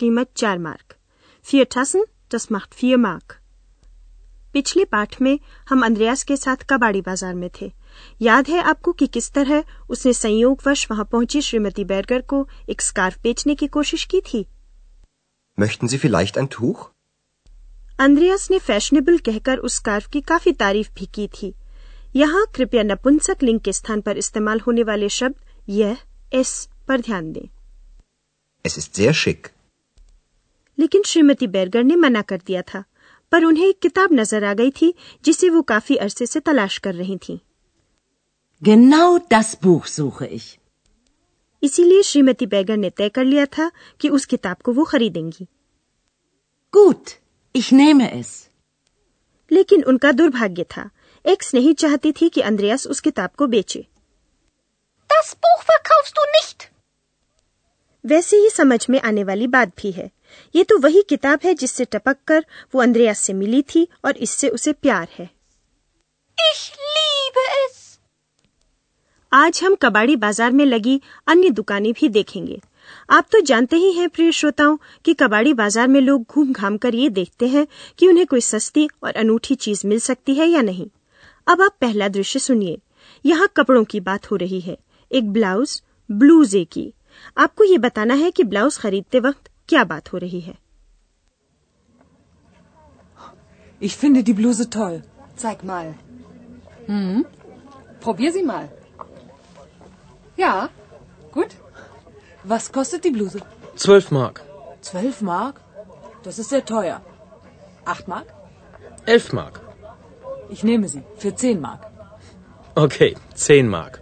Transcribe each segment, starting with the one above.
कीमत चार मार्क। फियर ठसन das macht vier मार्क पिछले पाठ में हम अंद्रयास के साथ कबाड़ी बाज़ार में थे। याद है आपको कि किस तरह उसने संयोगवश वहाँ पहुँची श्रीमती बैरगर को एक स्कार्फ बेचने की कोशिश की थी? Möchten Sie vielleicht ein Tuch? अंद्रयास ने फैशनेबल कहकर उस स्कार्फ की काफ़ी तारीफ़ भी की थी। यहाँ कृपया नपुंसक लिंग के स्थान पर इस्तेमाल होने वाले शब्द यह एस पर ध्यान दें। Es ist sehr schick. लेकिन श्रीमती बैरगर ने मना कर दिया था पर उन्हें एक किताब नज़र आ गई थी जिसे वो काफ़ी अरसे से तलाश कर रही थी Genau das Buch suche ich. इसीलिए श्रीमती बैगर ने तय कर लिया था कि उस किताब को वो खरीदेंगी Gut, ich nehme es. लेकिन उनका दुर्भाग्य था एक्स नहीं चाहती थी कि अंद्रयास उस किताब को बेचे Das Buch verkaufst du nicht. वैसे ही समझ में आने वाली बात भी है ये तो वही किताब है जिससे टपक कर वो अंद्रयास से मिली थी और इससे उसे प्यार है। Ich liebe es. आज हम कबाड़ी बाज़ार में लगी अन्य दुकानें भी देखेंगे। आप तो जानते ही हैं प्रिय श्रोताओं कि कबाड़ी बाज़ार में लोग घूम घाम कर ये देखते हैं कि उन्हें कोई सस्ती और अनूठी चीज़ मिल सकती है या नहीं। अब आप पहला दृश्य सुनिए। यहाँ कपड़ों की बात हो रही है। एक ब्लाउज ब्लूजे की। आपको ये बताना है कि ब्लाउज खरीदते वक्त क्या बात हो रही है Ich finde die Bluse toll. Zeig mal. Hm? Probier sie mal. Ja, gut. Was kostet die Bluse? 12 Mark. Zwölf Mark? Das ist sehr teuer. Acht Mark? 11 Mark. Ich nehme sie. Für zehn Mark. Okay, 10 Mark.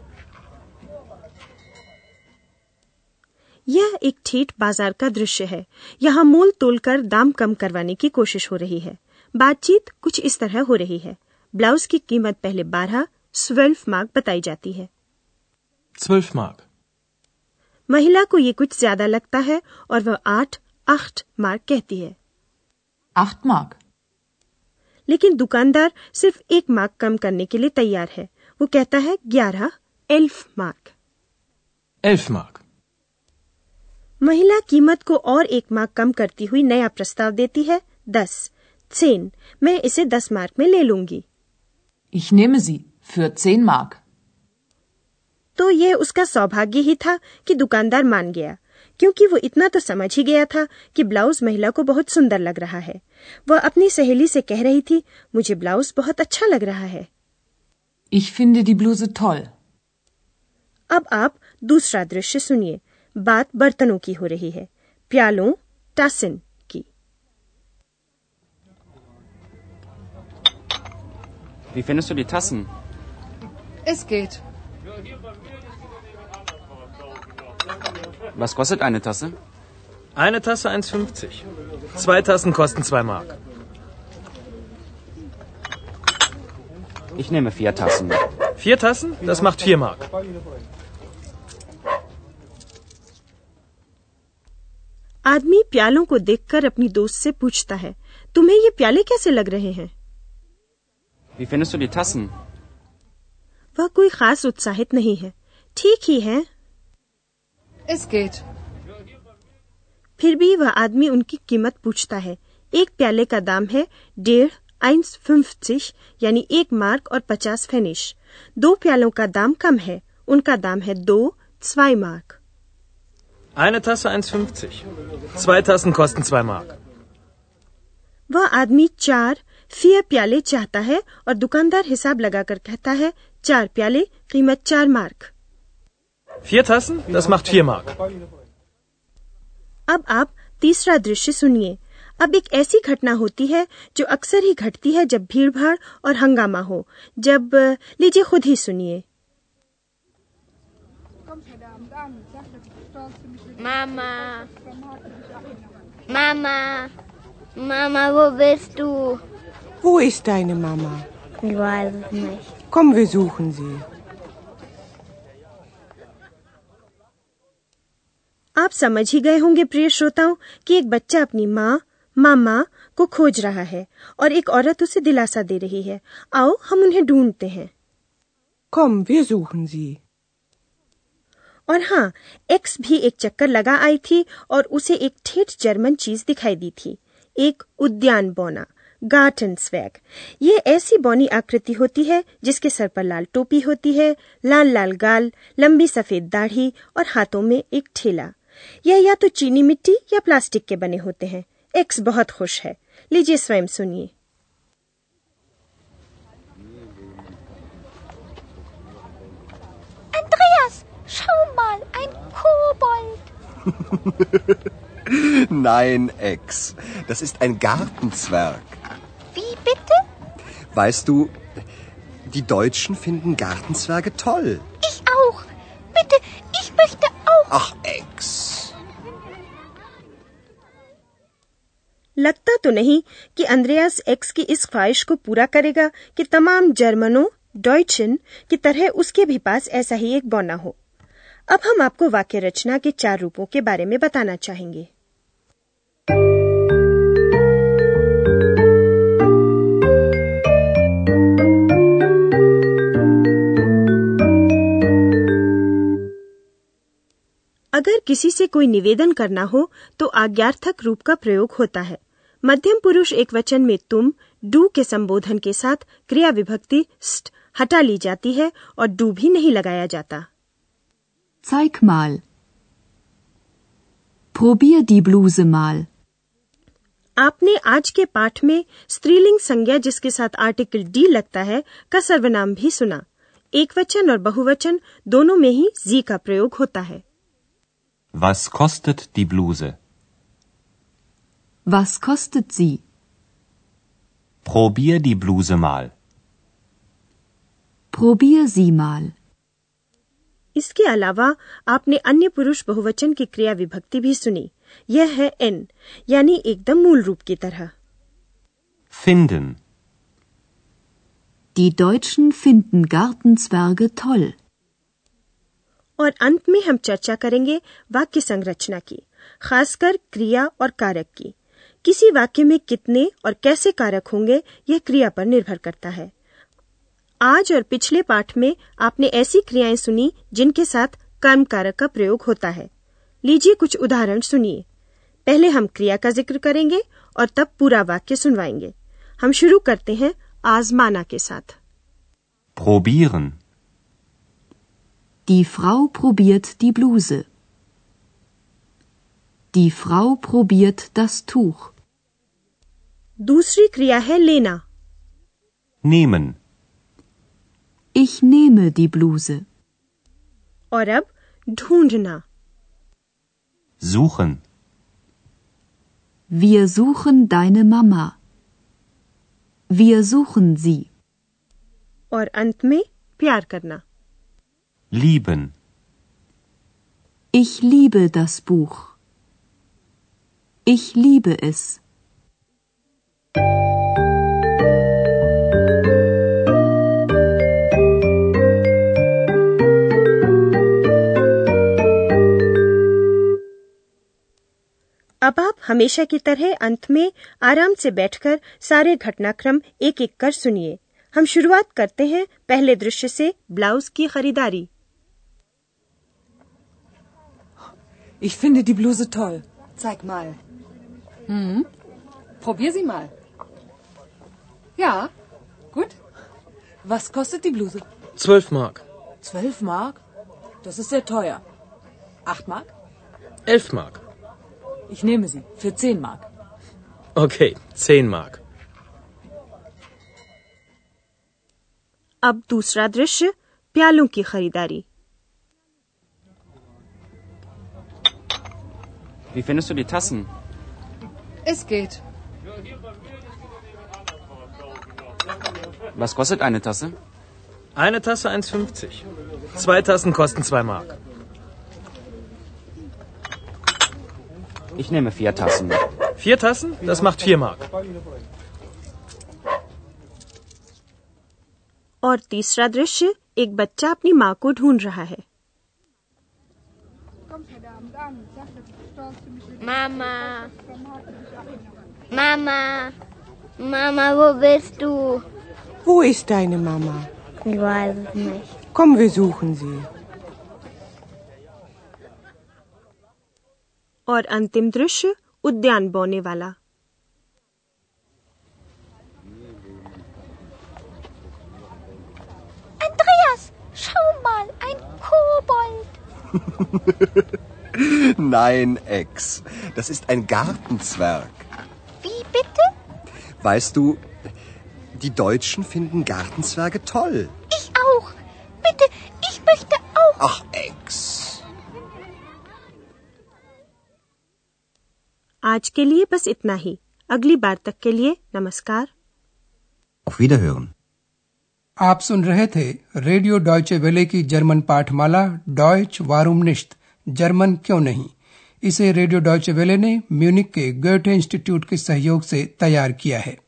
यह एक ठेठ बाज़ार का दृश्य है। यहाँ मोल तोल कर दाम कम करवाने की कोशिश हो रही है। बातचीत कुछ इस तरह हो रही है। ब्लाउज की कीमत पहले बारह स्वेल्फ मार्क बताई जाती है। 12 Mark. महिला को ये कुछ ज़्यादा लगता है और वह आठ आठ मार्क कहती है। Acht Mark. लेकिन दुकानदार सिर्फ़ एक मार्क कम करने के लिए तैयार है। वो कहता है ग्यारह एल्फ मार्क। 11 Mark. महिला कीमत को और एक मार्क कम करती हुई नया प्रस्ताव देती है दस सेन मैं इसे दस मार्क में ले लूँगी Ich nehme sie. Für zehn Mark. तो यह उसका सौभाग्य ही था कि दुकानदार मान गया क्योंकि वो इतना तो समझ ही गया था कि ब्लाउज महिला को बहुत सुंदर लग रहा है वह अपनी सहेली से कह रही थी मुझे ब्लाउज बहुत अच्छा लग रहा है Ich finde die Bluse toll. अब आप दूसरा दृश्य सुनिए बात बर्तनों की हो रही है प्यालों टासिन की Wie findest du die Tassen? Es geht. Was kostet eine Tasse? Eine Tasse 1,50. Zwei Tassen kosten 2 Mark. Ich nehme vier Tassen. Vier Tassen? Das macht 4 Mark. आदमी प्यालों को देखकर अपनी दोस्त से पूछता है तुम्हें ये प्याले कैसे लग रहे हैं? Wie findest du die Tassen? वह कोई खास उत्साहित नहीं है। ठीक ही है। Es geht. फिर भी वह आदमी उनकी कीमत पूछता है। एक प्याले का दाम है डेढ़ आइंस फिफ्टिश यानी एक मार्क और पचास फेनिश। दो प्यालों का दाम कम है उनका दाम है दो स्वाई mark. Eine Tasse 1,50. Zwei Tassen kosten 2 Mark. वह आदमी चार फियर प्याले चाहता है और दुकानदार हिसाब लगाकर कहता है चार प्याले कीमत चार mark Vier Tassen? Das macht 4 Mark. अब आप तीसरा दृश्य सुनिए अब एक ऐसी घटना होती है जो अक्सर ही घटती है जब भीड़ भाड़ और हंगामा हो जब लीजिए खुद ही सुनिए Mama. Mama, Mama, wo bist du? Wo ist deine Mama? Ich weiß es nicht. Komm, wir suchen sie. आप समझ ही गए होंगे प्रिय श्रोताओं कि एक बच्चा अपनी माँ मामा को खोज रहा है और एक औरत उसे दिलासा दे रही है आओ हम उन्हें ढूंढते हैं Komm, wir suchen sie. और हाँ एक्स भी एक चक्कर लगा आई थी और उसे एक ठेठ जर्मन चीज़ दिखाई दी थी। एक उद्यान बोना गार्टन स्वैग ये ऐसी बौनी आकृति होती है जिसके सर पर लाल टोपी होती है, लाल लाल गाल, लंबी सफ़ेद दाढ़ी और हाथों में एक ठेला। यह या तो चीनी मिट्टी या प्लास्टिक के बने होते हैं। एक्स बहुत खुश है। लीजिए स्वयं सुनिए। schau mal, ein Kobold. Nein, Ex. Das ist ein Gartenzwerg. Wie bitte? Weißt du, die Deutschen finden Gartenzwerge toll. Ich auch. Bitte, ich möchte auch. Ach, Ex. लगता तो नहीं कि अंद्रयास एक्स की इस ख्वाहिश को पूरा करेगा कि तमाम जर्मनों डॉइचन की तरह उसके भी पास ऐसा ही एक बौना हो अब हम आपको वाक्य रचना के चार रूपों के बारे में बताना चाहेंगे। अगर किसी से कोई निवेदन करना हो तो आज्ञार्थक रूप का प्रयोग होता है। मध्यम पुरुष एक वचन में तुम, डू के संबोधन के साथ क्रिया विभक्ति स्ट हटा ली जाती है और डू भी नहीं लगाया जाता। Zeig mal. Probier die Bluse mal. आपने आज के पाठ में स्त्रीलिंग संज्ञा जिसके साथ आर्टिकल डी लगता है का सर्वनाम भी सुना एक वचन और बहुवचन दोनों में ही जी का प्रयोग होता है Was kostet die Bluse? Was kostet sie? Probier die Bluse mal. Probier sie mal. इसके अलावा आपने अन्य पुरुष बहुवचन की क्रिया विभक्ति भी सुनी यह है एन यानी एकदम मूल रूप की तरह Finden. Die Deutschen finden Gartenzwerge toll. और अंत में हम चर्चा करेंगे वाक्य संरचना की खासकर क्रिया और कारक की किसी वाक्य में कितने और कैसे कारक होंगे यह क्रिया पर निर्भर करता है आज और पिछले पाठ में आपने ऐसी क्रियाएँ सुनी जिनके साथ कर्म कारक का प्रयोग होता है लीजिए कुछ उदाहरण सुनिए पहले हम क्रिया का ज़िक्र करेंगे और तब पूरा वाक्य सुनवाएँगे हम शुरू करते हैं आजमाना के साथ Probieren. Die Frau probiert die Bluse. Die Frau probiert das Tuch. दूसरी क्रिया है लेना Nehmen. Ich nehme die Bluse. और अब ढूंढना Suchen. Wir suchen deine Mama. Wir suchen sie. और अंत में प्यार करना Lieben. Ich liebe das Buch. Ich liebe es. हमेशा की तरह अंत में आराम से बैठकर सारे घटनाक्रम एक एक कर सुनिए हम शुरुआत करते हैं पहले दृश्य से ब्लाउज की खरीदारी Ich finde die Bluse toll. Zeig mal. Hm? Probier sie mal. Ja, gut. Was kostet die Bluse? Zwölf Mark. Zwölf Mark? Das ist sehr teuer. Acht Mark? Elf Mark. Ich nehme sie. Für zehn Mark. Okay, zehn Mark. अब दूसरा दृश्य प्यालों की खरीदारी Wie findest du die Tassen? Es geht. Was kostet eine Tasse? Eine Tasse 1,50. Zwei Tassen kosten zwei Mark. Ich nehme vier Tassen. Vier Tassen? Das macht vier Mark. और तीसरा दृश्य एक बच्चा अपनी माँ को ढूंढ रहा है Mama. Mama. Mama, wo bist du? Wo ist deine Mama? Ich weiß es nicht. Komm, wir suchen sie. और अंतिम दृश्य उद्यान बोने वाला Andreas, schau mal, ein Kobold. Nein, Ex. Das ist ein Gartenzwerg. Wie bitte? Weißt du, die Deutschen finden Gartenzwerge toll. आज के लिए बस इतना ही। अगली बार तक के लिए नमस्कार। Auf Wiederhören. आप सुन रहे थे रेडियो डॉयचे वेले की जर्मन पाठमाला डॉयच वारूमनिश्त जर्मन क्यों नहीं? इसे रेडियो डॉयचे वेले ने म्यूनिक के गोटे इंस्टीट्यूट के सहयोग से तैयार किया है।